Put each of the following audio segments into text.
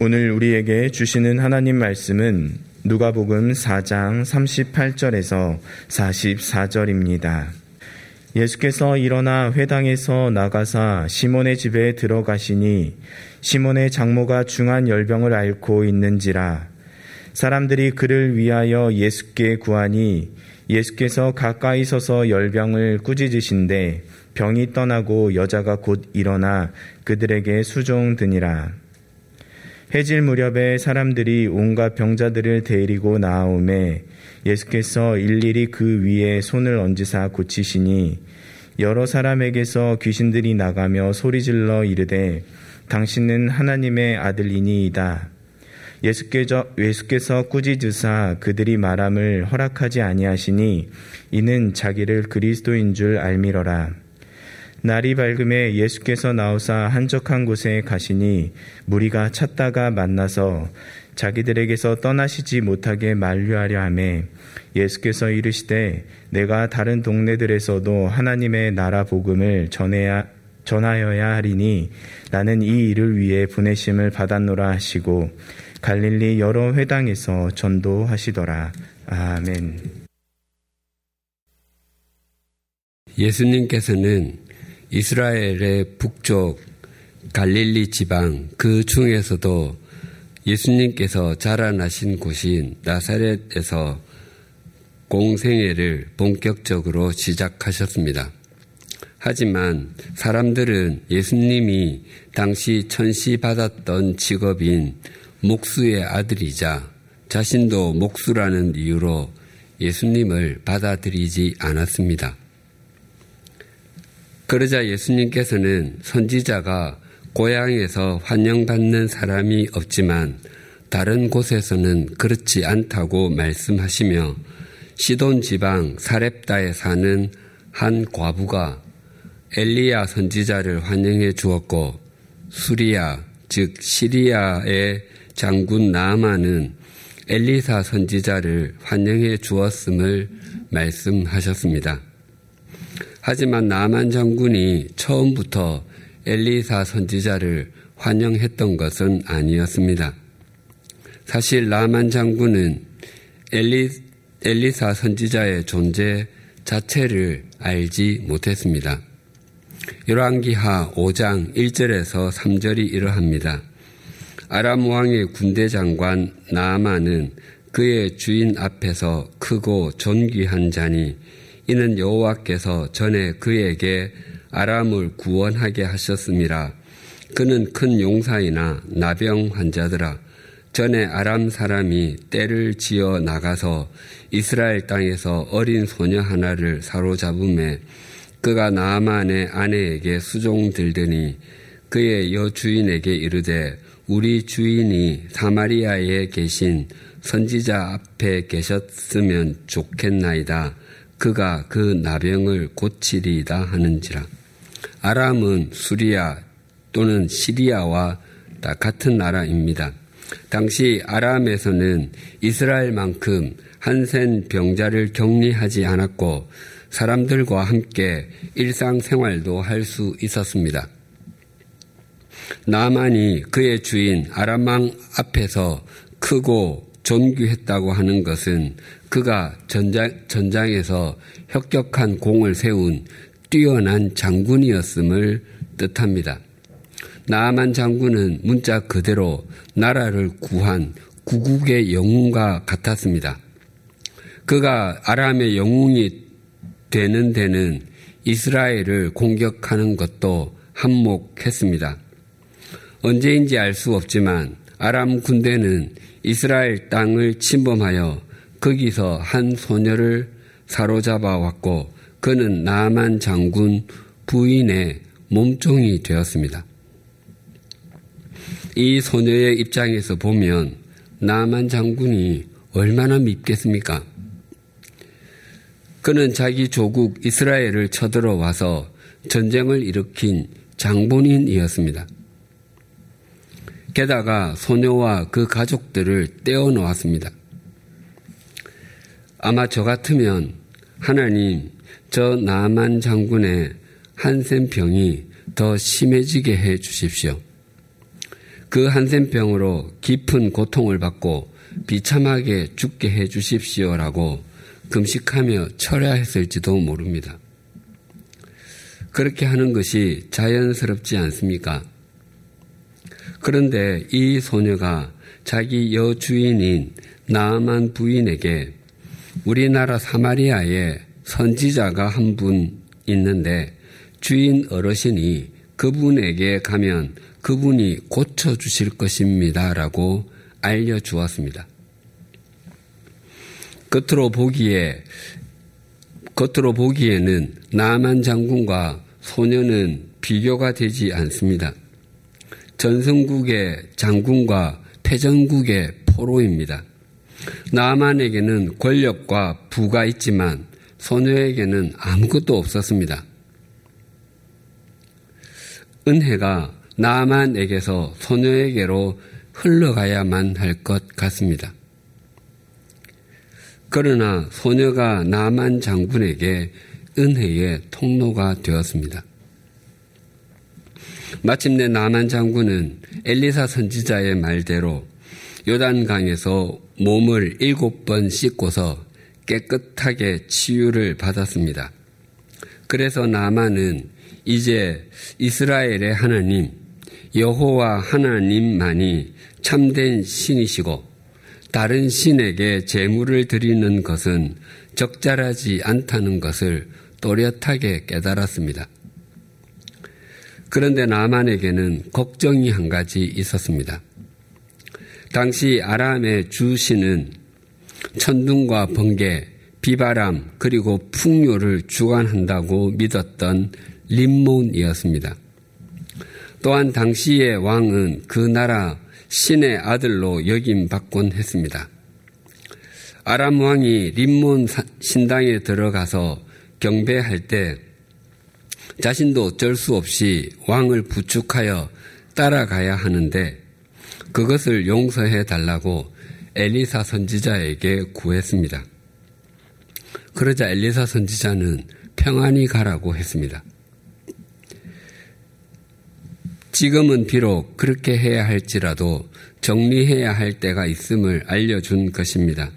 오늘 우리에게 주시는 하나님 말씀은 누가복음 4장 38절에서 44절입니다. 예수께서 일어나 회당에서 나가사 시몬의 집에 들어가시니 시몬의 장모가 중한 열병을 앓고 있는지라 사람들이 그를 위하여 예수께 구하니 예수께서 가까이 서서 열병을 꾸짖으신데 병이 떠나고 여자가 곧 일어나 그들에게 수종 드니라. 해질 무렵에 사람들이 온갖 병자들을 데리고 나아오매 예수께서 일일이 그 위에 손을 얹으사 고치시니 여러 사람에게서 귀신들이 나가며 소리질러 이르되 당신은 하나님의 아들이니이다. 예수께서, 예수께서 꾸짖으사 그들이 말함을 허락하지 아니하시니 이는 자기를 그리스도인 줄 알미러라. 날이 밝음에 예수께서 나오사 한적한 곳에 가시니 무리가 찾다가 만나서 자기들에게서 떠나시지 못하게 만류하려 하매 예수께서 이르시되 내가 다른 동네들에서도 하나님의 나라 복음을 전해야 전하여야 하리니 나는 이 일을 위해 보내심을 받았노라 하시고 갈릴리 여러 회당에서 전도하시더라. 아멘. 예수님께서는 이스라엘의 북쪽 갈릴리 지방 그 중에서도 예수님께서 자라나신 곳인 나사렛에서 공생애를 본격적으로 시작하셨습니다. 하지만 사람들은 예수님이 당시 천시받았던 직업인 목수의 아들이자 자신도 목수라는 이유로 예수님을 받아들이지 않았습니다. 그러자 예수님께서는 선지자가 고향에서 환영받는 사람이 없지만 다른 곳에서는 그렇지 않다고 말씀하시며 시돈 지방 사렙다에 사는 한 과부가 엘리야 선지자를 환영해 주었고 수리아 즉 시리아의 장군 나아만은 엘리사 선지자를 환영해 주었음을 말씀하셨습니다. 하지만 나만 장군이 처음부터 엘리사 선지자를 환영했던 것은 아니었습니다. 사실 나만 장군은 엘리, 엘리사 선지자의 존재 자체를 알지 못했습니다. 열왕기하 5장 1절에서 3절이 이러합니다. 아람 왕의 군대 장관 나아만은 그의 주인 앞에서 크고 존귀한 자니 이는 여호와께서 전에 그에게 아람을 구원하게 하셨습니다. 그는 큰 용사이나 나병 환자들아 전에 아람 사람이 때를 지어 나가서 이스라엘 땅에서 어린 소녀 하나를 사로잡음에 그가 나만의 아내에게 수종 들더니 그의 여주인에게 이르되 우리 주인이 사마리아에 계신 선지자 앞에 계셨으면 좋겠나이다. 그가 그 나병을 고치리다 하는지라. 아람은 수리아 또는 시리아와 같은 나라입니다. 당시 아람에서는 이스라엘만큼 한센 병자를 격리하지 않았고 사람들과 함께 일상생활도 할 수 있었습니다. 나만이 그의 주인 아람왕 앞에서 크고 존귀했다고 하는 것은 그가 전장, 전장에서 혁격한 공을 세운 뛰어난 장군이었음을 뜻합니다. 나아만 장군은 문자 그대로 나라를 구한 구국의 영웅과 같았습니다. 그가 아람의 영웅이 되는 데는 이스라엘을 공격하는 것도 한몫했습니다. 언제인지 알 수 없지만 아람 군대는 이스라엘 땅을 침범하여 거기서 한 소녀를 사로잡아 왔고 그는 나만 장군 부인의 몸종이 되었습니다. 이 소녀의 입장에서 보면 나만 장군이 얼마나 밉겠습니까? 그는 자기 조국 이스라엘을 쳐들어와서 전쟁을 일으킨 장본인이었습니다. 게다가 소녀와 그 가족들을 떼어놓았습니다. 아마 저 같으면 하나님 저 나만 장군의 한센병이 더 심해지게 해 주십시오. 그 한센병으로 깊은 고통을 받고 비참하게 죽게 해 주십시오라고 금식하며 철야했을지도 모릅니다. 그렇게 하는 것이 자연스럽지 않습니까? 그런데 이 소녀가 자기 여주인인 나만 부인에게 우리나라 사마리아에 선지자가 한 분 있는데 주인 어르신이 그분에게 가면 그분이 고쳐주실 것입니다. 라고 알려주었습니다. 겉으로 보기에, 겉으로 보기에는 나만 장군과 소녀는 비교가 되지 않습니다. 전성국의 장군과 패전국의 포로입니다. 나만에게는 권력과 부가 있지만 소녀에게는 아무것도 없었습니다. 은혜가 나만에게서 소녀에게로 흘러가야만 할 것 같습니다. 그러나 소녀가 나만 장군에게 은혜의 통로가 되었습니다. 마침내 나만 장군은 엘리사 선지자의 말대로 요단강에서 몸을 일곱 번 씻고서 깨끗하게 치유를 받았습니다. 그래서 나만은 이제 이스라엘의 하나님, 여호와 하나님만이 참된 신이시고 다른 신에게 제물을 드리는 것은 적절하지 않다는 것을 또렷하게 깨달았습니다. 그런데 나만에게는 걱정이 한 가지 있었습니다. 당시 아람의 주신은 천둥과 번개, 비바람, 그리고 풍요를 주관한다고 믿었던 림몬이었습니다. 또한 당시의 왕은 그 나라 신의 아들로 여김받곤 했습니다. 아람 왕이 림몬 신당에 들어가서 경배할 때 자신도 어쩔 수 없이 왕을 부축하여 따라가야 하는데 그것을 용서해 달라고 엘리사 선지자에게 구했습니다. 그러자 엘리사 선지자는 평안히 가라고 했습니다. 지금은 비록 그렇게 해야 할지라도 정리해야 할 때가 있음을 알려준 것입니다.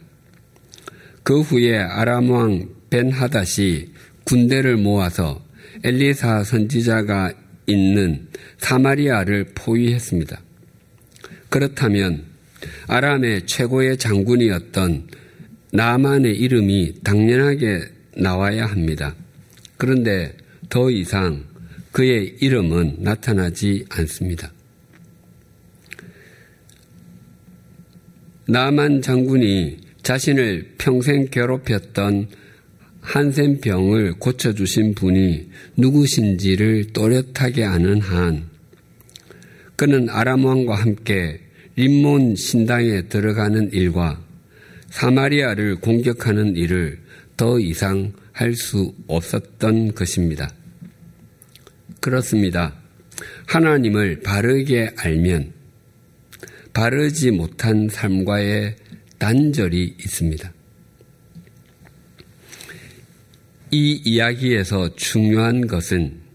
그 후에 아람 왕 벤하닷이 군대를 모아서 엘리사 선지자가 있는 사마리아를 포위했습니다. 그렇다면 아람의 최고의 장군이었던 나만의 이름이 당연하게 나와야 합니다. 그런데 더 이상 그의 이름은 나타나지 않습니다. 나만 장군이 자신을 평생 괴롭혔던 한센병을 고쳐주신 분이 누구신지를 또렷하게 아는 한 그는 아람 왕과 함께 림몬 신당에 들어가는 일과 사마리아를 공격하는 일을 더 이상 할 수 없었던 것입니다. 그렇습니다. 하나님을 바르게 알면 바르지 못한 삶과의 단절이 있습니다. 이 이야기에서 중요한 것은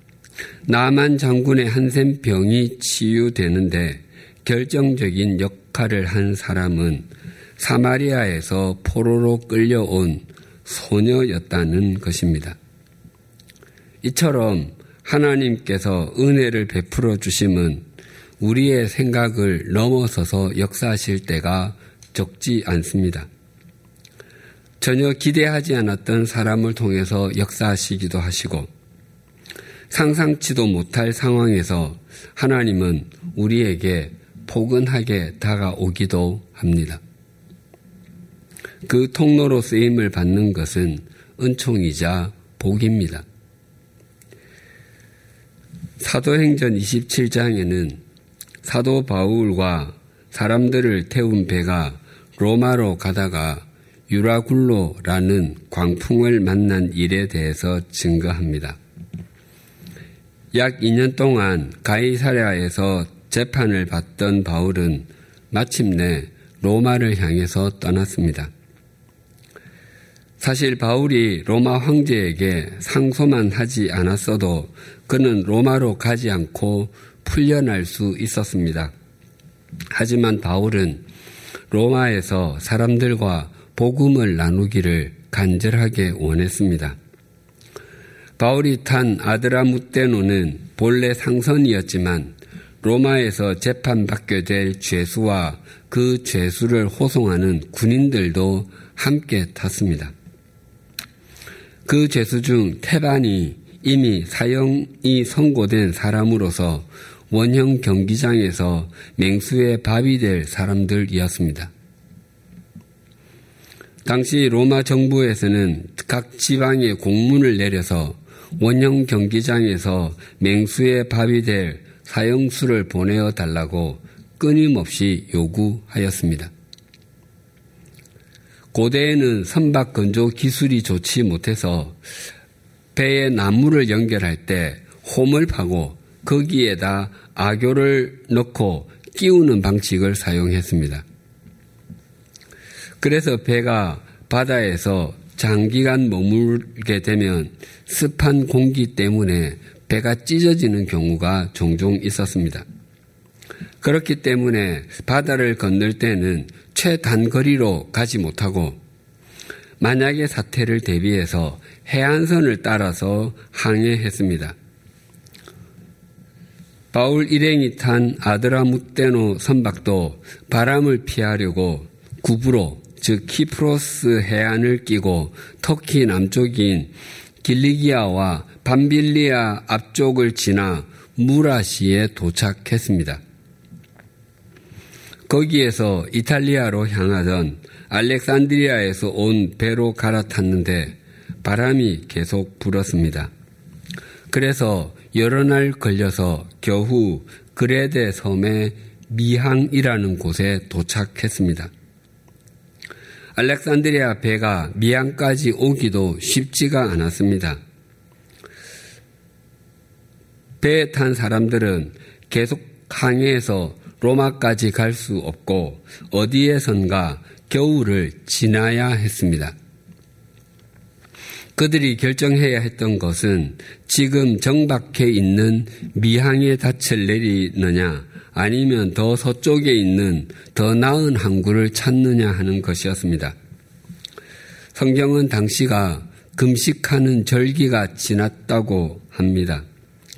나만 장군의 한센 병이 치유되는데 결정적인 역할을 한 사람은 사마리아에서 포로로 끌려온 소녀였다는 것입니다. 이처럼 하나님께서 은혜를 베풀어 주심은 우리의 생각을 넘어서서 역사하실 때가 적지 않습니다. 전혀 기대하지 않았던 사람을 통해서 역사하시기도 하시고 상상치도 못할 상황에서 하나님은 우리에게 포근하게 다가오기도 합니다. 그 통로로 쓰임을 받는 것은 은총이자 복입니다. 사도행전 27장에는 사도 바울과 사람들을 태운 배가 로마로 가다가 유라굴로라는 광풍을 만난 일에 대해서 증거합니다. 약 2년 동안 가이사랴에서 재판을 받던 바울은 마침내 로마를 향해서 떠났습니다. 사실 바울이 로마 황제에게 상소만 하지 않았어도 그는 로마로 가지 않고 풀려날 수 있었습니다. 하지만 바울은 로마에서 사람들과 복음을 나누기를 간절하게 원했습니다. 바울이 탄 아드라무테노는 본래 상선이었지만 로마에서 재판받게 될 죄수와 그 죄수를 호송하는 군인들도 함께 탔습니다. 그 죄수 중 태반이 이미 사형이 선고된 사람으로서 원형 경기장에서 맹수의 밥이 될 사람들이었습니다. 당시 로마 정부에서는 각 지방에 공문을 내려서 원형 경기장에서 맹수의 밥이 될 사형수를 보내어 달라고 끊임없이 요구하였습니다. 고대에는 선박 건조 기술이 좋지 못해서 배에 나무를 연결할 때 홈을 파고 거기에다 악교를 넣고 끼우는 방식을 사용했습니다. 그래서 배가 바다에서 장기간 머물게 되면 습한 공기 때문에 배가 찢어지는 경우가 종종 있었습니다. 그렇기 때문에 바다를 건널 때는 최단거리로 가지 못하고 만약의 사태를 대비해서 해안선을 따라서 항해했습니다. 바울 일행이 탄 아드라무테노 선박도 바람을 피하려고 구부로 즉 키프로스 해안을 끼고 터키 남쪽인 길리기아와 밤빌리아 앞쪽을 지나 무라시에 도착했습니다. 거기에서 이탈리아로 향하던 알렉산드리아에서 온 배로 갈아탔는데 바람이 계속 불었습니다. 그래서 여러 날 걸려서 겨우 그레데 섬의 미항이라는 곳에 도착했습니다. 알렉산드리아 배가 미항까지 오기도 쉽지가 않았습니다. 배에 탄 사람들은 계속 항해해서 로마까지 갈 수 없고 어디에선가 겨울을 지나야 했습니다. 그들이 결정해야 했던 것은 지금 정박해 있는 미항의 닻을 내리느냐 아니면 더 서쪽에 있는 더 나은 항구를 찾느냐 하는 것이었습니다. 성경은 당시가 금식하는 절기가 지났다고 합니다.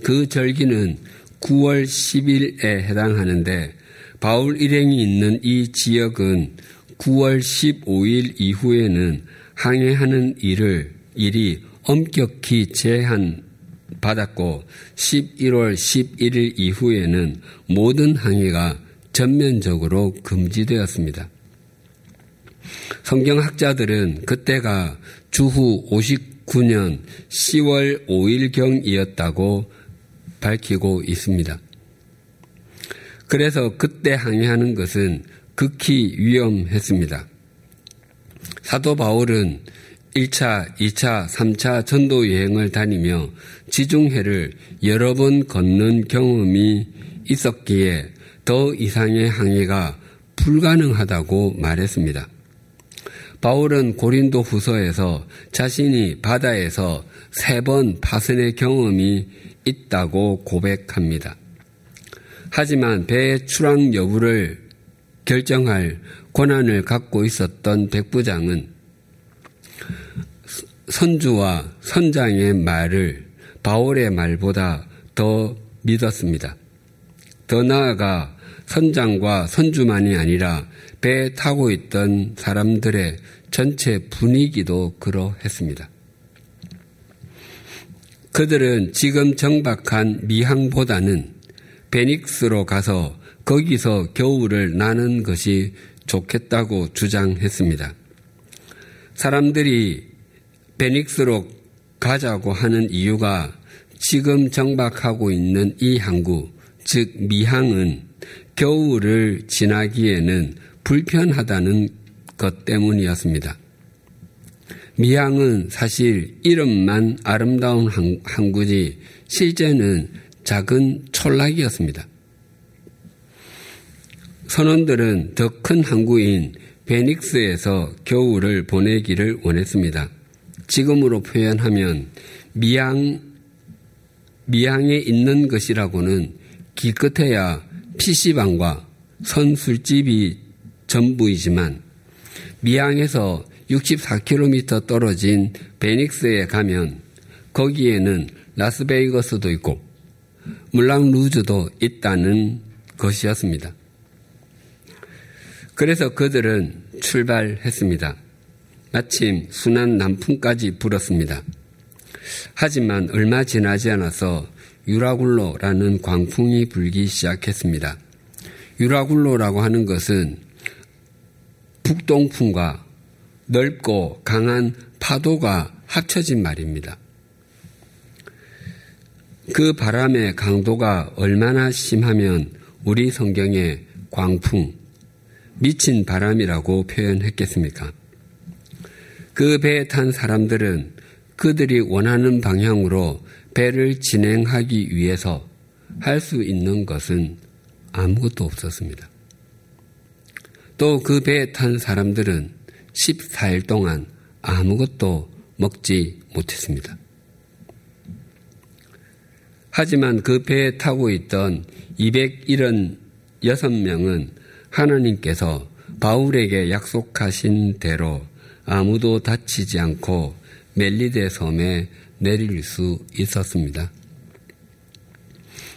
그 절기는 9월 10일에 해당하는데 바울 일행이 있는 이 지역은 9월 15일 이후에는 항해하는 일을 일이 엄격히 제한 받았고 11월 11일 이후에는 모든 항해가 전면적으로 금지되었습니다. 성경학자들은 그때가 주후 59년 10월 5일경이었다고 밝히고 있습니다. 그래서 그때 항해하는 것은 극히 위험했습니다. 사도 바울은 1차, 2차, 3차 전도 여행을 다니며 지중해를 여러 번 걷는 경험이 있었기에 더 이상의 항해가 불가능하다고 말했습니다. 바울은 고린도 후서에서 자신이 바다에서 세 번 파선의 경험이 있다고 고백합니다. 하지만 배의 출항 여부를 결정할 권한을 갖고 있었던 백부장은 선주와 선장의 말을 바울의 말보다 더 믿었습니다. 더 나아가 선장과 선주만이 아니라 배에 타고 있던 사람들의 전체 분위기도 그러했습니다. 그들은 지금 정박한 미항보다는 베닉스로 가서 거기서 겨울을 나는 것이 좋겠다고 주장했습니다. 사람들이 베닉스로 가자고 하는 이유가 지금 정박하고 있는 이 항구, 즉 미항은 겨울을 지나기에는 불편하다는 것 때문이었습니다. 미항은 사실 이름만 아름다운 항구지 실제는 작은 촌락이었습니다. 선원들은 더 큰 항구인 베닉스에서 겨울을 보내기를 원했습니다. 지금으로 표현하면 미양, 미양에 있는 것이라고는 기껏해야 PC방과 선술집이 전부이지만 미항에서 64km 떨어진 베닉스에 가면 거기에는 라스베이거스도 있고 물랑 루즈도 있다는 것이었습니다. 그래서 그들은 출발했습니다. 마침 순한 남풍까지 불었습니다. 하지만 얼마 지나지 않아서 유라굴로라는 광풍이 불기 시작했습니다. 유라굴로라고 하는 것은 북동풍과 넓고 강한 파도가 합쳐진 말입니다. 그 바람의 강도가 얼마나 심하면 우리 성경에 광풍, 미친 바람이라고 표현했겠습니까? 그 배에 탄 사람들은 그들이 원하는 방향으로 배를 진행하기 위해서 할 수 있는 것은 아무것도 없었습니다. 또 그 배에 탄 사람들은 14일 동안 아무것도 먹지 못했습니다. 하지만 그 배에 타고 있던 276명은 하나님께서 바울에게 약속하신 대로 아무도 다치지 않고 멜리데 섬에 내릴 수 있었습니다.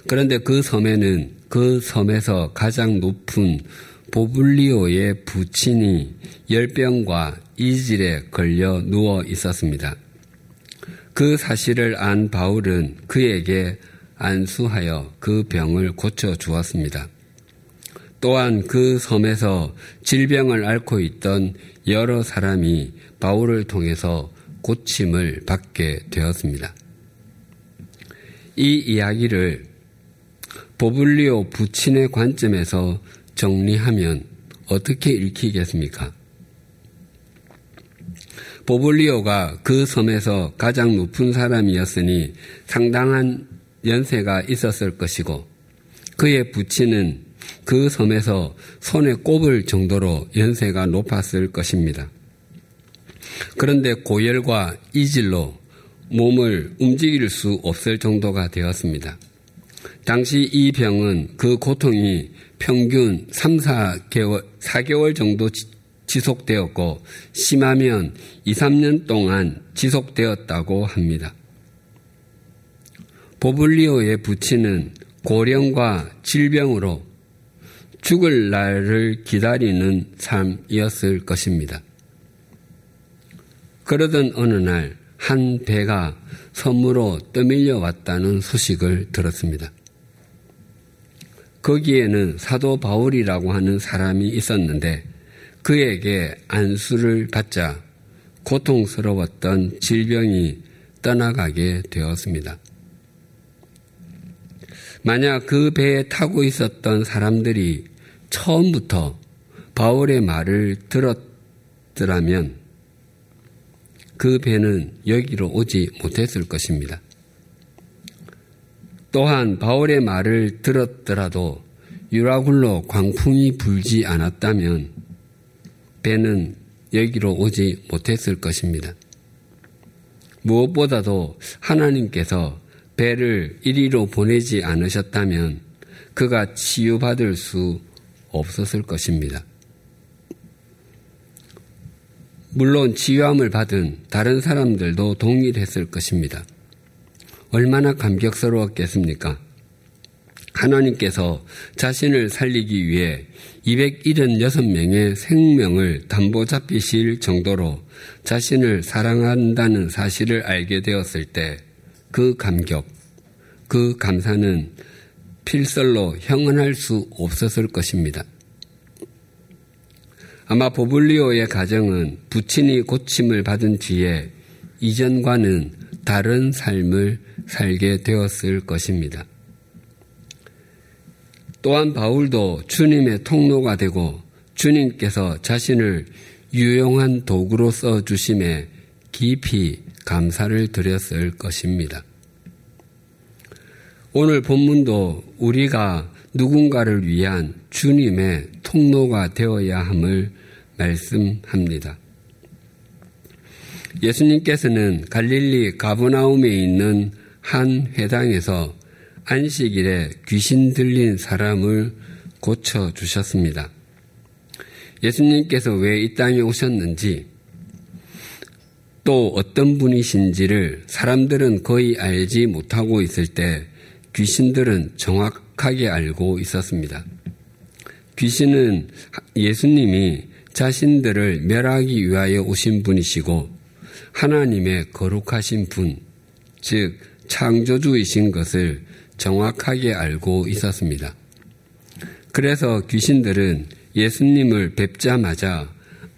그런데 그 섬에는 그 섬에서 가장 높은 보블리오의 부친이 열병과 이질에 걸려 누워 있었습니다. 그 사실을 안 바울은 그에게 안수하여 그 병을 고쳐 주었습니다. 또한 그 섬에서 질병을 앓고 있던 여러 사람이 바울을 통해서 고침을 받게 되었습니다. 이 이야기를 보블리오 부친의 관점에서 정리하면 어떻게 읽히겠습니까? 보블리오가 그 섬에서 가장 높은 사람이었으니 상당한 연세가 있었을 것이고 그의 부친은 그 섬에서 손에 꼽을 정도로 연세가 높았을 것입니다. 그런데 고열과 이질로 몸을 움직일 수 없을 정도가 되었습니다. 당시 이 병은 그 고통이 평균 3, 4개월, 4개월 정도 지속되었고 심하면 2, 3년 동안 지속되었다고 합니다. 보블리오의 부친은 고령과 질병으로 죽을 날을 기다리는 삶이었을 것입니다. 그러던 어느 날 한 배가 섬으로 떠밀려 왔다는 소식을 들었습니다. 거기에는 사도 바울이라고 하는 사람이 있었는데 그에게 안수를 받자 고통스러웠던 질병이 떠나가게 되었습니다. 만약 그 배에 타고 있었던 사람들이 처음부터 바울의 말을 들었더라면 그 배는 여기로 오지 못했을 것입니다. 또한 바울의 말을 들었더라도 유라굴로 광풍이 불지 않았다면 배는 여기로 오지 못했을 것입니다. 무엇보다도 하나님께서 배를 이리로 보내지 않으셨다면 그가 치유받을 수 없었을 것입니다. 물론 치유함을 받은 다른 사람들도 동일했을 것입니다. 얼마나 감격스러웠겠습니까? 하나님께서 자신을 살리기 위해 276명의 생명을 담보 잡히실 정도로 자신을 사랑한다는 사실을 알게 되었을 때 그 감격, 그 감사는 필설로 형언할 수 없었을 것입니다. 아마 보블리오의 가정은 부친이 고침을 받은 뒤에 이전과는 다른 삶을 살게 되었을 것입니다. 또한 바울도 주님의 통로가 되고 주님께서 자신을 유용한 도구로 써 주심에 깊이 감사를 드렸을 것입니다. 오늘 본문도 우리가 누군가를 위한 주님의 통로가 되어야 함을 말씀합니다. 예수님께서는 갈릴리 가브나움에 있는 한 회당에서 안식일에 귀신 들린 사람을 고쳐 주셨습니다. 예수님께서 왜 이 땅에 오셨는지 또 어떤 분이신지를 사람들은 거의 알지 못하고 있을 때 귀신들은 정확하게 알고 있었습니다. 귀신은 예수님이 자신들을 멸하기 위하여 오신 분이시고 하나님의 거룩하신 분, 즉 창조주이신 것을 정확하게 알고 있었습니다. 그래서 귀신들은 예수님을 뵙자마자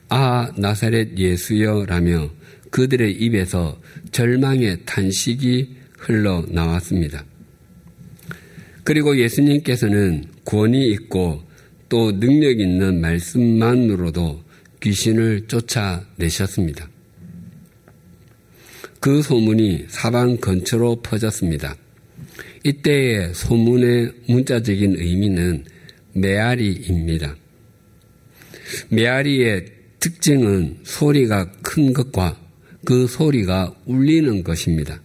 아 나사렛 예수여라며 그들의 입에서 절망의 탄식이 흘러 나왔습니다. 그리고 예수님께서는 권위 있고 또 능력 있는 말씀만으로도 귀신을 쫓아내셨습니다. 그 소문이 사방 근처로 퍼졌습니다. 이때의 소문의 문자적인 의미는 메아리입니다. 메아리의 특징은 소리가 큰 것과 그 소리가 울리는 것입니다.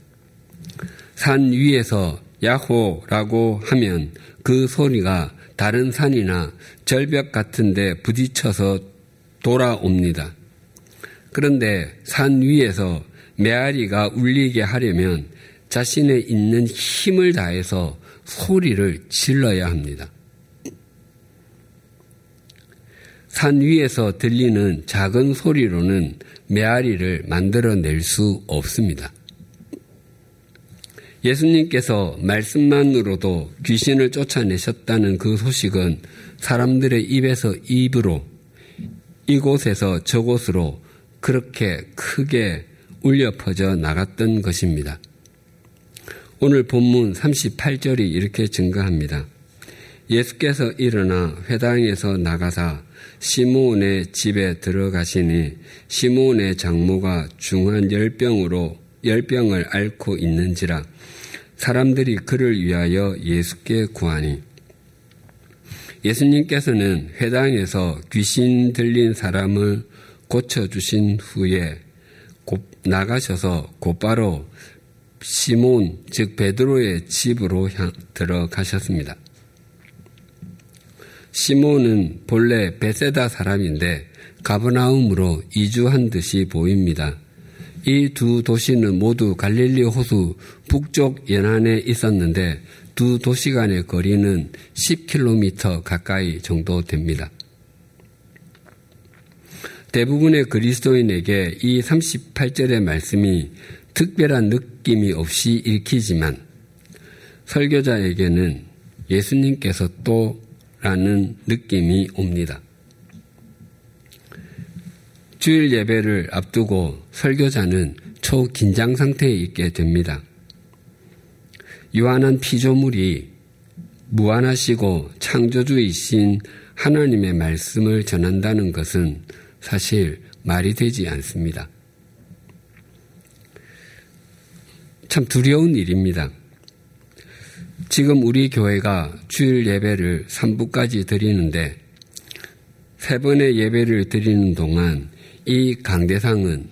산 위에서 야호라고 하면 그 소리가 다른 산이나 절벽 같은 데 부딪혀서 돌아옵니다. 그런데 산 위에서 메아리가 울리게 하려면 자신의 있는 힘을 다해서 소리를 질러야 합니다. 산 위에서 들리는 작은 소리로는 메아리를 만들어낼 수 없습니다. 예수님께서 말씀만으로도 귀신을 쫓아내셨다는 그 소식은 사람들의 입에서 입으로 이곳에서 저곳으로 그렇게 크게 울려 퍼져 나갔던 것입니다. 오늘 본문 38절이 이렇게 증거합니다. 예수께서 일어나 회당에서 나가사 시몬의 집에 들어가시니 시몬의 장모가 중한 열병으로 열병을 앓고 있는지라 사람들이 그를 위하여 예수께 구하니 예수님께서는 회당에서 귀신 들린 사람을 고쳐주신 후에 나가셔서 곧바로 시몬, 즉 베드로의 집으로 향, 들어가셨습니다. 시몬은 본래 베세다 사람인데 가브나움으로 이주한 듯이 보입니다. 이 두 도시는 모두 갈릴리 호수 북쪽 연안에 있었는데 두 도시 간의 거리는 10km 가까이 정도 됩니다. 대부분의 그리스도인에게 이 38절의 말씀이 특별한 느낌이 없이 읽히지만 설교자에게는 예수님께서 또 라는 느낌이 옵니다. 주일 예배를 앞두고 설교자는 초긴장 상태에 있게 됩니다. 유한한 피조물이 무한하시고 창조주이신 하나님의 말씀을 전한다는 것은 사실 말이 되지 않습니다. 참 두려운 일입니다. 지금 우리 교회가 주일 예배를 3부까지 드리는데 세 번의 예배를 드리는 동안 이 강대상은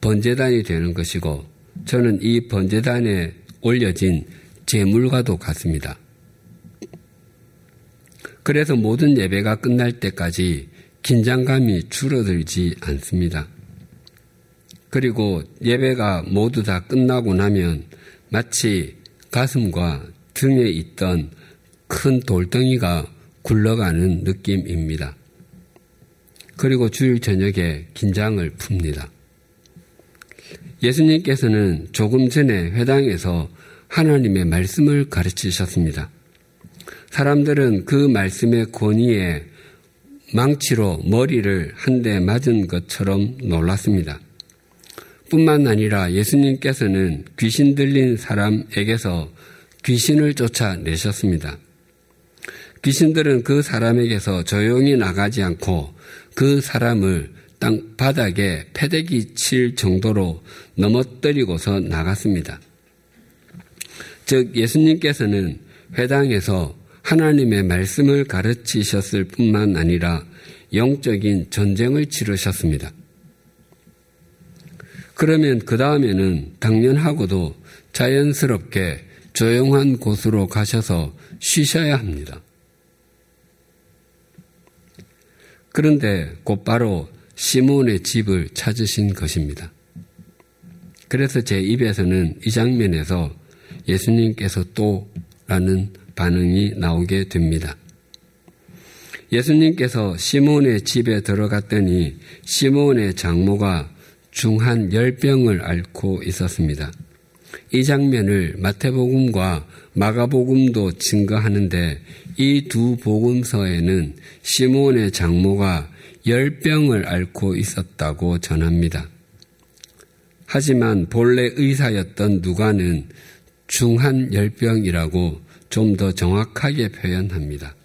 번제단이 되는 것이고 저는 이 번제단에 올려진 제물과도 같습니다. 그래서 모든 예배가 끝날 때까지 긴장감이 줄어들지 않습니다. 그리고 예배가 모두 다 끝나고 나면 마치 가슴과 등에 있던 큰 돌덩이가 굴러가는 느낌입니다. 그리고 주일 저녁에 긴장을 풉니다. 예수님께서는 조금 전에 회당에서 하나님의 말씀을 가르치셨습니다. 사람들은 그 말씀의 권위에 망치로 머리를 한 대 맞은 것처럼 놀랐습니다. 뿐만 아니라 예수님께서는 귀신 들린 사람에게서 귀신을 쫓아내셨습니다. 귀신들은 그 사람에게서 조용히 나가지 않고 그 사람을 땅 바닥에 패대기 칠 정도로 넘어뜨리고서 나갔습니다. 즉 예수님께서는 회당에서 하나님의 말씀을 가르치셨을 뿐만 아니라 영적인 전쟁을 치르셨습니다. 그러면 그 다음에는 당연하고도 자연스럽게 조용한 곳으로 가셔서 쉬셔야 합니다. 그런데 곧바로 시몬의 집을 찾으신 것입니다. 그래서 제 입에서는 이 장면에서 예수님께서 또 라는 반응이 나오게 됩니다. 예수님께서 시몬의 집에 들어갔더니 시몬의 장모가 중한 열병을 앓고 있었습니다. 이 장면을 마태복음과 마가복음도 증거하는데 이 두 복음서에는 시몬의 장모가 열병을 앓고 있었다고 전합니다. 하지만 본래 의사였던 누가는 중한 열병이라고 좀 더 정확하게 표현합니다.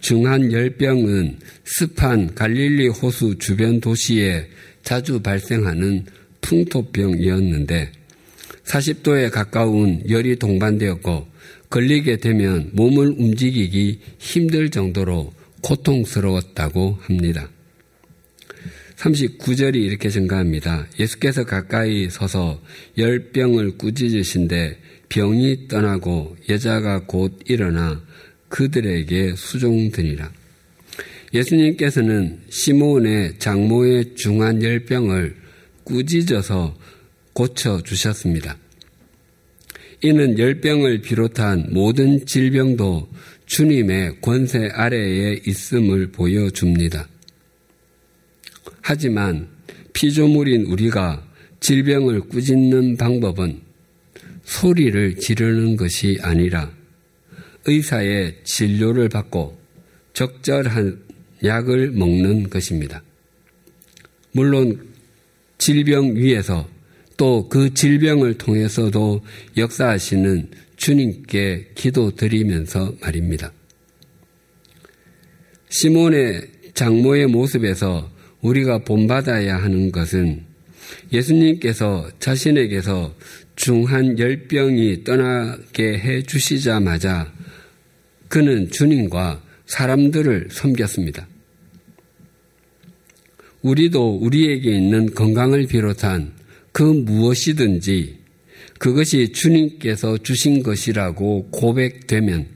중한 열병은 습한 갈릴리 호수 주변 도시에 자주 발생하는 풍토병이었는데 40도에 가까운 열이 동반되었고 걸리게 되면 몸을 움직이기 힘들 정도로 고통스러웠다고 합니다. 39절이 이렇게 증가합니다. 예수께서 가까이 서서 열병을 꾸짖으신데 병이 떠나고 여자가 곧 일어나 그들에게 수종드니라. 예수님께서는 시몬의 장모의 중한 열병을 꾸짖어서 고쳐 주셨습니다. 이는 열병을 비롯한 모든 질병도 주님의 권세 아래에 있음을 보여줍니다. 하지만 피조물인 우리가 질병을 꾸짖는 방법은 소리를 지르는 것이 아니라 의사의 진료를 받고 적절한 약을 먹는 것입니다. 물론 질병 위에서 또 그 질병을 통해서도 역사하시는 주님께 기도 드리면서 말입니다. 시몬의 장모의 모습에서 우리가 본받아야 하는 것은 예수님께서 자신에게서 중한 열병이 떠나게 해 주시자마자 그는 주님과 사람들을 섬겼습니다. 우리도 우리에게 있는 건강을 비롯한 그 무엇이든지 그것이 주님께서 주신 것이라고 고백되면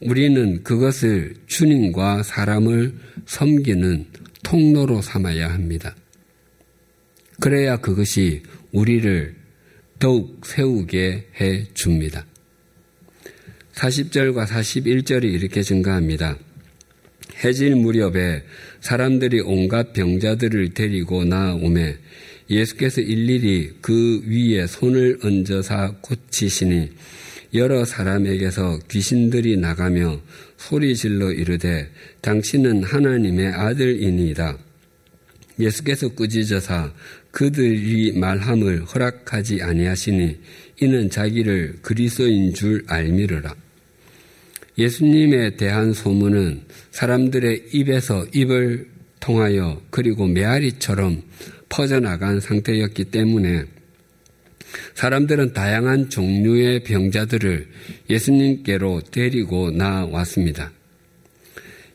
우리는 그것을 주님과 사람을 섬기는 통로로 삼아야 합니다. 그래야 그것이 우리를 더욱 세우게 해 줍니다. 40절과 41절이 이렇게 증가합니다. 해질 무렵에 사람들이 온갖 병자들을 데리고 나오매 예수께서 일일이 그 위에 손을 얹어사 고치시니 여러 사람에게서 귀신들이 나가며 소리질러 이르되 당신은 하나님의 아들이니이다. 예수께서 꾸짖어사 그들이 말함을 허락하지 아니하시니 이는 자기를 그리스도인 줄 알미르라. 예수님에 대한 소문은 사람들의 입에서 입을 통하여 그리고 메아리처럼 퍼져나간 상태였기 때문에 사람들은 다양한 종류의 병자들을 예수님께로 데리고 나왔습니다.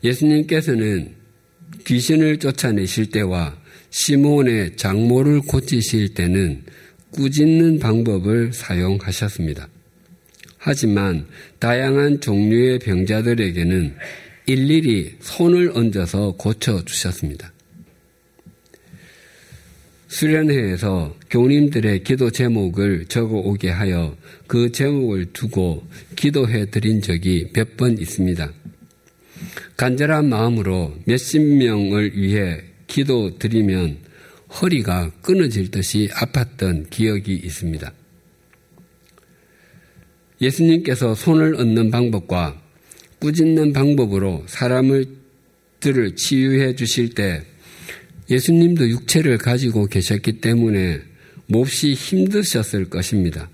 예수님께서는 귀신을 쫓아내실 때와 시몬의 장모를 고치실 때는 꾸짖는 방법을 사용하셨습니다. 하지만 다양한 종류의 병자들에게는 일일이 손을 얹어서 고쳐주셨습니다. 수련회에서 교우님들의 기도 제목을 적어 오게 하여 그 제목을 두고 기도해 드린 적이 몇 번 있습니다. 간절한 마음으로 몇십 명을 위해 기도 드리면 허리가 끊어질 듯이 아팠던 기억이 있습니다. 예수님께서 손을 얹는 방법과 꾸짖는 방법으로 사람을 들을 치유해 주실 때 예수님도 육체를 가지고 계셨기 때문에 몹시 힘드셨을 것입니다.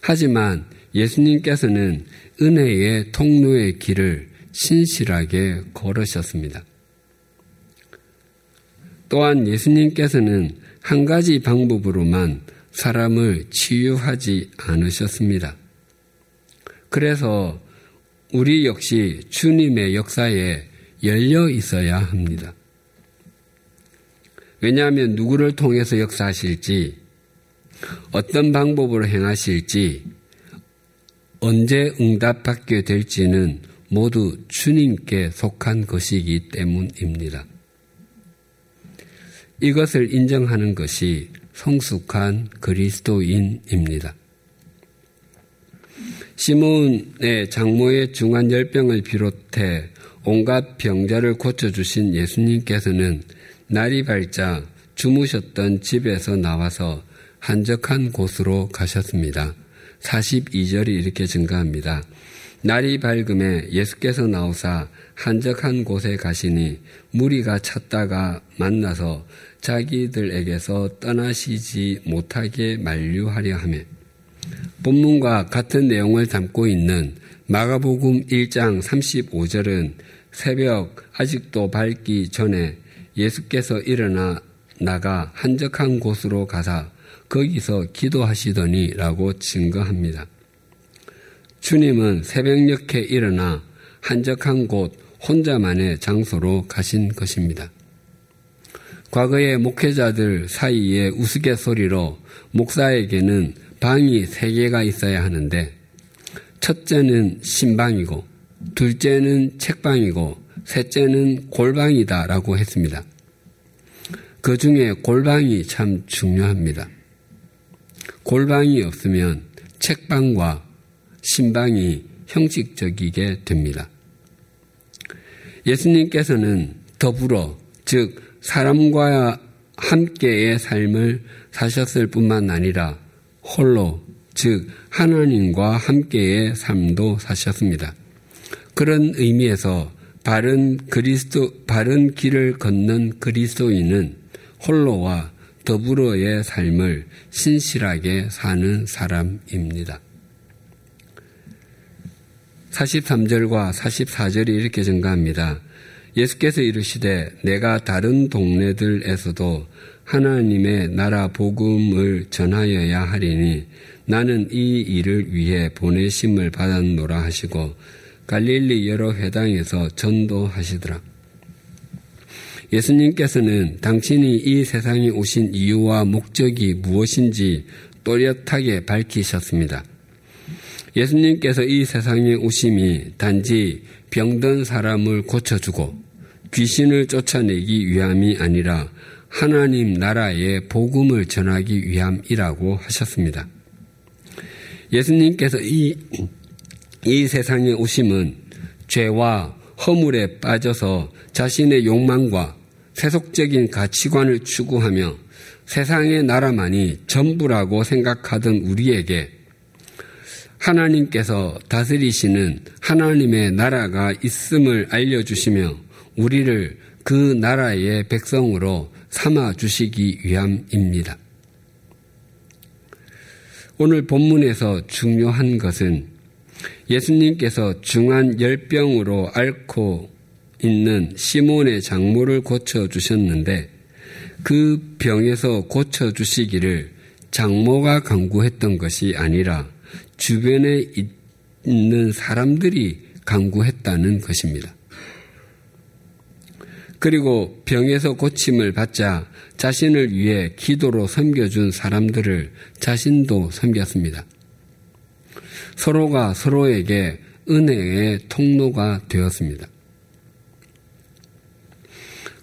하지만 예수님께서는 은혜의 통로의 길을 신실하게 걸으셨습니다. 또한 예수님께서는 한 가지 방법으로만 사람을 치유하지 않으셨습니다. 그래서 우리 역시 주님의 역사에 열려 있어야 합니다. 왜냐하면 누구를 통해서 역사하실지, 어떤 방법으로 행하실지, 언제 응답받게 될지는 모두 주님께 속한 것이기 때문입니다. 이것을 인정하는 것이 성숙한 그리스도인입니다. 시몬의 장모의 중한 열병을 비롯해 온갖 병자를 고쳐주신 예수님께서는 날이 밝자 주무셨던 집에서 나와서 한적한 곳으로 가셨습니다. 42절이 이렇게 증가합니다. 날이 밝음에 예수께서 나오사 한적한 곳에 가시니 무리가 찾다가 만나서 자기들에게서 떠나시지 못하게 만류하려 하며 본문과 같은 내용을 담고 있는 마가복음 1장 35절은 새벽 아직도 밝기 전에 예수께서 일어나 나가 한적한 곳으로 가사 거기서 기도하시더니 라고 증거합니다. 주님은 새벽녘에 일어나 한적한 곳 혼자만의 장소로 가신 것입니다. 과거의 목회자들 사이에 우스갯소리로 목사에게는 방이 세 개가 있어야 하는데 첫째는 신방이고 둘째는 책방이고 셋째는 골방이다라고 했습니다. 그 중에 골방이 참 중요합니다. 골방이 없으면 책방과 신방이 형식적이게 됩니다. 예수님께서는 더불어, 즉, 사람과 함께의 삶을 사셨을 뿐만 아니라 홀로, 즉, 하나님과 함께의 삶도 사셨습니다. 그런 의미에서 바른 그리스도, 바른 길을 걷는 그리스도인은 홀로와 더불어의 삶을 신실하게 사는 사람입니다. 43절과 44절이 이렇게 증가합니다. 예수께서 이르시되 내가 다른 동네들에서도 하나님의 나라 복음을 전하여야 하리니 나는 이 일을 위해 보내심을 받았노라 하시고 갈릴리 여러 회당에서 전도하시더라. 예수님께서는 당신이 이 세상에 오신 이유와 목적이 무엇인지 또렷하게 밝히셨습니다. 예수님께서 이 세상에 오심이 단지 병든 사람을 고쳐주고 귀신을 쫓아내기 위함이 아니라 하나님 나라의 복음을 전하기 위함이라고 하셨습니다. 예수님께서 이, 이 세상에 오심은 죄와 허물에 빠져서 자신의 욕망과 세속적인 가치관을 추구하며 세상의 나라만이 전부라고 생각하던 우리에게 하나님께서 다스리시는 하나님의 나라가 있음을 알려주시며 우리를 그 나라의 백성으로 삼아 주시기 위함입니다. 오늘 본문에서 중요한 것은 예수님께서 중한 열병으로 앓고 있는 시몬의 장모를 고쳐주셨는데 그 병에서 고쳐주시기를 장모가 강구했던 것이 아니라 주변에 있는 사람들이 강구했다는 것입니다. 그리고 병에서 고침을 받자 자신을 위해 기도로 섬겨준 사람들을 자신도 섬겼습니다. 서로가 서로에게 은혜의 통로가 되었습니다.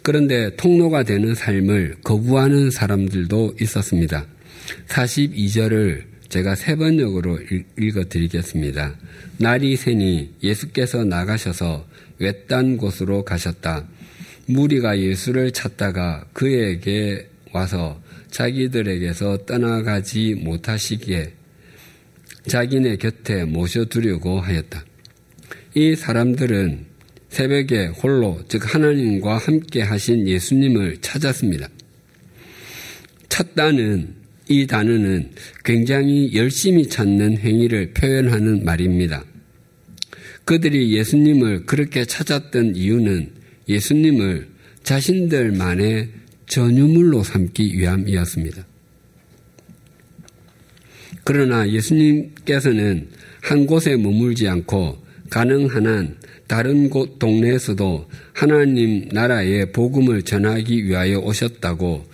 그런데 통로가 되는 삶을 거부하는 사람들도 있었습니다. 42절을 제가 세 번역으로 읽어 드리겠습니다. 날이 새니 예수께서 나가셔서 외딴 곳으로 가셨다. 무리가 예수를 찾다가 그에게 와서 자기들에게서 떠나가지 못하시기에 자기네 곁에 모셔두려고 하였다. 이 사람들은 새벽에 홀로 즉 하나님과 함께 하신 예수님을 찾았습니다. 찾다는 이 단어는 굉장히 열심히 찾는 행위를 표현하는 말입니다. 그들이 예수님을 그렇게 찾았던 이유는 예수님을 자신들만의 전유물로 삼기 위함이었습니다. 그러나 예수님께서는 한 곳에 머물지 않고 가능한 한 다른 곳 동네에서도 하나님 나라의 복음을 전하기 위하여 오셨다고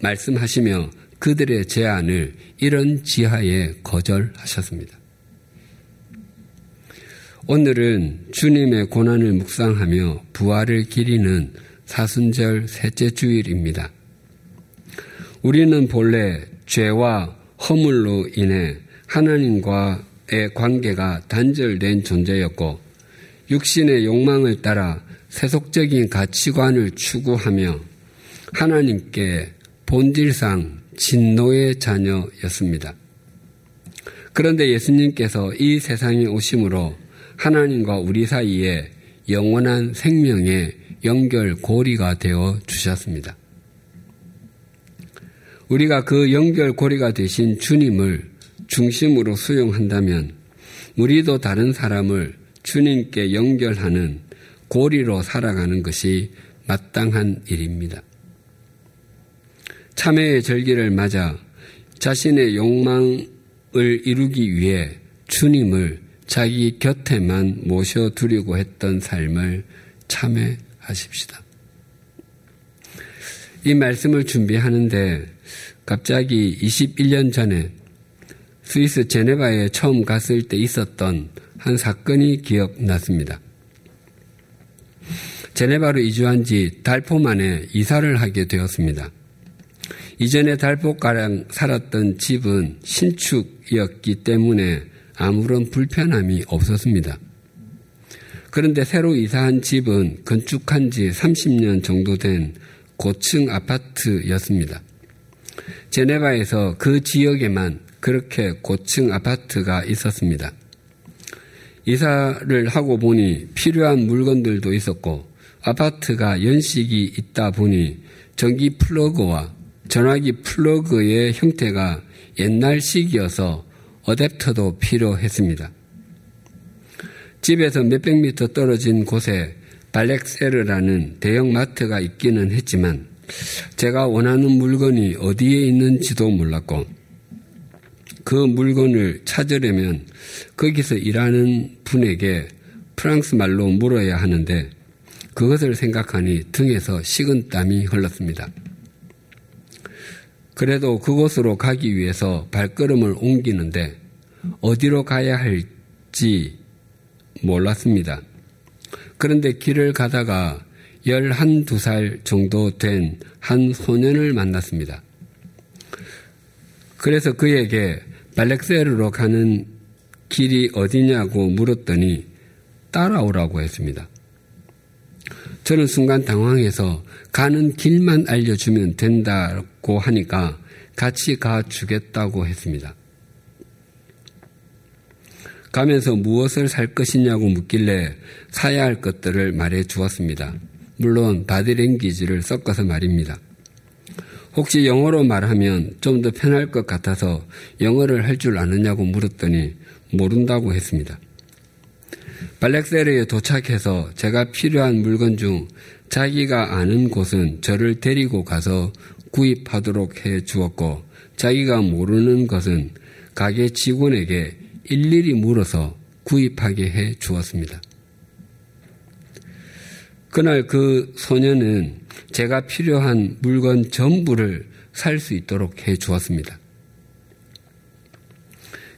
말씀하시며 그들의 제안을 이런 지하에 거절하셨습니다. 오늘은 주님의 고난을 묵상하며 부활을 기리는 사순절 셋째 주일입니다. 우리는 본래 죄와 허물로 인해 하나님과의 관계가 단절된 존재였고 육신의 욕망을 따라 세속적인 가치관을 추구하며 하나님께 본질상 진노의 자녀였습니다. 그런데 예수님께서 이 세상에 오심으로 하나님과 우리 사이에 영원한 생명의 연결 고리가 되어 주셨습니다. 우리가 그 연결고리가 되신 주님을 중심으로 수용한다면 우리도 다른 사람을 주님께 연결하는 고리로 살아가는 것이 마땅한 일입니다. 참회의 절기를 맞아 자신의 욕망을 이루기 위해 주님을 자기 곁에만 모셔두려고 했던 삶을 참회하십시다. 이 말씀을 준비하는데 갑자기 21년 전에 스위스 제네바에 처음 갔을 때 있었던 한 사건이 기억났습니다. 제네바로 이주한 지 달포 만에 이사를 하게 되었습니다. 이전에 달포가량 살았던 집은 신축이었기 때문에 아무런 불편함이 없었습니다. 그런데 새로 이사한 집은 건축한 지 30년 정도 된 고층 아파트였습니다. 제네바에서 그 지역에만 그렇게 고층 아파트가 있었습니다. 이사를 하고 보니 필요한 물건들도 있었고 아파트가 연식이 있다 보니 전기 플러그와 전화기 플러그의 형태가 옛날식이어서 어댑터도 필요했습니다. 집에서 몇백 미터 떨어진 곳에 발렉세르라는 대형 마트가 있기는 했지만 제가 원하는 물건이 어디에 있는지도 몰랐고 그 물건을 찾으려면 거기서 일하는 분에게 프랑스 말로 물어야 하는데 그것을 생각하니 등에서 식은 땀이 흘렀습니다. 그래도 그곳으로 가기 위해서 발걸음을 옮기는데 어디로 가야 할지 몰랐습니다. 그런데 길을 가다가 11살 정도 된 한 소년을 만났습니다. 그래서 그에게 발렉세르로 가는 길이 어디냐고 물었더니 따라오라고 했습니다. 저는 순간 당황해서 가는 길만 알려주면 된다고 하니까 같이 가주겠다고 했습니다. 가면서 무엇을 살 것이냐고 묻길래 사야 할 것들을 말해 주었습니다. 물론 바디랭귀지를 섞어서 말입니다. 혹시 영어로 말하면 좀 더 편할 것 같아서 영어를 할 줄 아느냐고 물었더니 모른다고 했습니다. 발렉세르에 도착해서 제가 필요한 물건 중 자기가 아는 곳은 저를 데리고 가서 구입하도록 해 주었고 자기가 모르는 것은 가게 직원에게 일일이 물어서 구입하게 해 주었습니다. 그날 그 소녀는 제가 필요한 물건 전부를 살 수 있도록 해 주었습니다.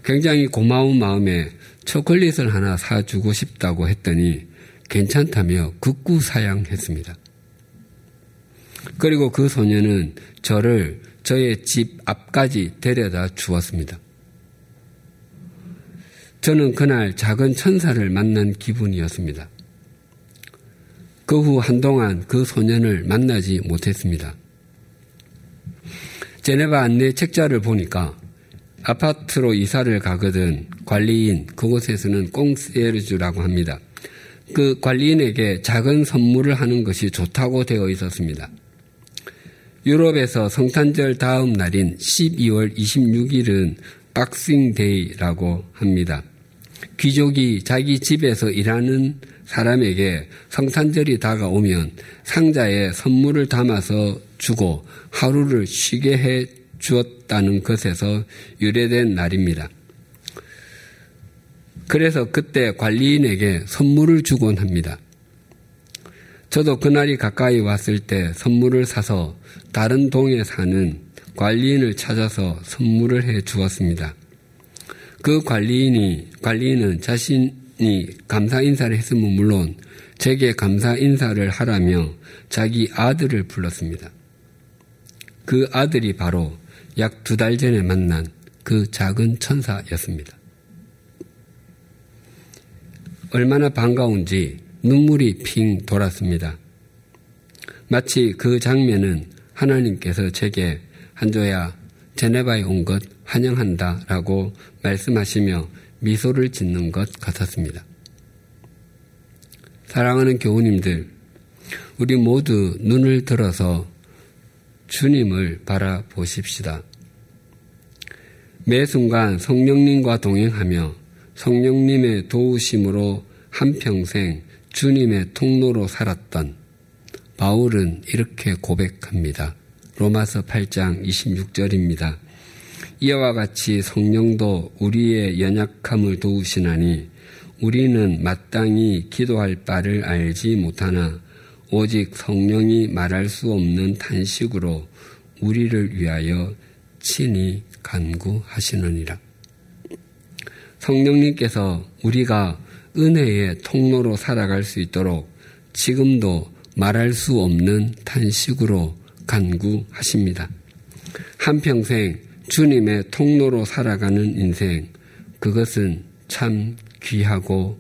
굉장히 고마운 마음에 초콜릿을 하나 사주고 싶다고 했더니 괜찮다며 극구 사양했습니다. 그리고 그 소녀는 저를 저의 집 앞까지 데려다 주었습니다. 저는 그날 작은 천사를 만난 기분이었습니다. 그 후 한동안 그 소년을 만나지 못했습니다. 제네바 안내 책자를 보니까 아파트로 이사를 가거든 관리인 그곳에서는 꽁세르주라고 합니다. 그 관리인에게 작은 선물을 하는 것이 좋다고 되어 있었습니다. 유럽에서 성탄절 다음 날인 12월 26일은 박싱데이라고 합니다. 귀족이 자기 집에서 일하는 사람에게 성탄절이 다가오면 상자에 선물을 담아서 주고 하루를 쉬게 해 주었다는 것에서 유래된 날입니다. 그래서 그때 관리인에게 선물을 주곤 합니다. 저도 그날이 가까이 왔을 때 선물을 사서 다른 동에 사는 관리인을 찾아서 선물을 해 주었습니다. 그 관리인이, 관리인은 자신 감사 인사를 했으면 물론 제게 감사 인사를 하라며 자기 아들을 불렀습니다. 그 아들이 바로 약 두 달 전에 만난 그 작은 천사였습니다. 얼마나 반가운지 눈물이 핑 돌았습니다. 마치 그 장면은 하나님께서 제게 한조야 제네바에 온 것 환영한다 라고 말씀하시며 미소를 짓는 것 같았습니다. 사랑하는 교우님들, 우리 모두 눈을 들어서 주님을 바라보십시다. 매 순간 성령님과 동행하며 성령님의 도우심으로 한평생 주님의 통로로 살았던 바울은 이렇게 고백합니다. 로마서 8장 26절입니다. 이와 같이 성령도 우리의 연약함을 도우시나니 우리는 마땅히 기도할 바를 알지 못하나 오직 성령이 말할 수 없는 탄식으로 우리를 위하여 친히 간구하시느니라. 성령님께서 우리가 은혜의 통로로 살아갈 수 있도록 지금도 말할 수 없는 탄식으로 간구하십니다. 한평생 주님의 통로로 살아가는 인생, 그것은 참 귀하고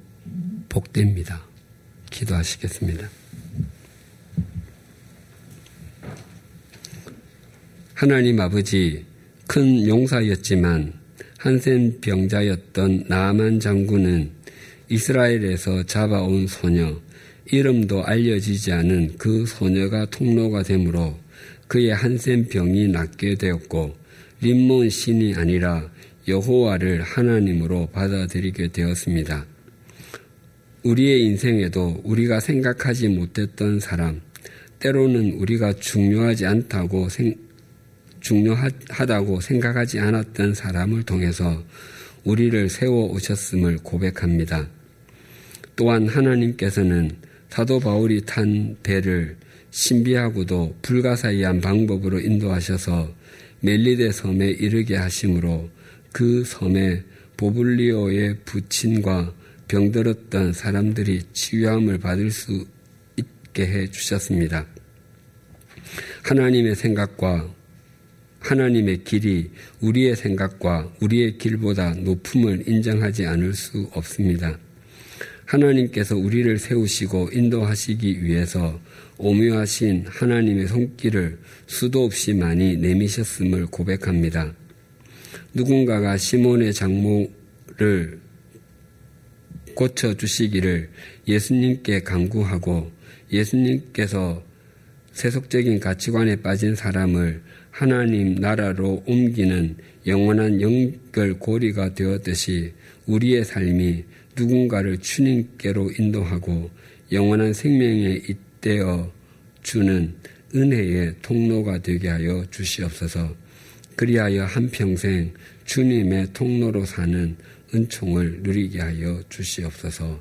복됩니다. 기도하시겠습니다. 하나님 아버지, 큰 용사였지만 한센 병자였던 나만 장군은 이스라엘에서 잡아온 소녀, 이름도 알려지지 않은 그 소녀가 통로가 되므로 그의 한센 병이 낫게 되었고 림몬 신이 아니라 여호와를 하나님으로 받아들이게 되었습니다. 우리의 인생에도 우리가 생각하지 못했던 사람, 때로는 우리가 중요하지 않다고 생, 중요하다고 생각하지 않았던 사람을 통해서 우리를 세워 오셨음을 고백합니다. 또한 하나님께서는 사도 바울이 탄 배를 신비하고도 불가사의한 방법으로 인도하셔서 멜리데 섬에 이르게 하심으로 그 섬에 보블리오의 부친과 병들었던 사람들이 치유함을 받을 수 있게 해 주셨습니다. 하나님의 생각과 하나님의 길이 우리의 생각과 우리의 길보다 높음을 인정하지 않을 수 없습니다. 하나님께서 우리를 세우시고 인도하시기 위해서 오묘하신 하나님의 손길을 수도 없이 많이 내미셨음을 고백합니다. 누군가가 시몬의 장모를 고쳐 주시기를 예수님께 강구하고 예수님께서 세속적인 가치관에 빠진 사람을 하나님 나라로 옮기는 영원한 연결고리가 되었듯이 우리의 삶이 누군가를 주님께로 인도하고 영원한 생명에 잇대어 주는 은혜의 통로가 되게 하여 주시옵소서. 그리하여 한평생 주님의 통로로 사는 은총을 누리게 하여 주시옵소서.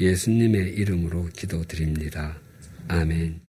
예수님의 이름으로 기도드립니다. 아멘.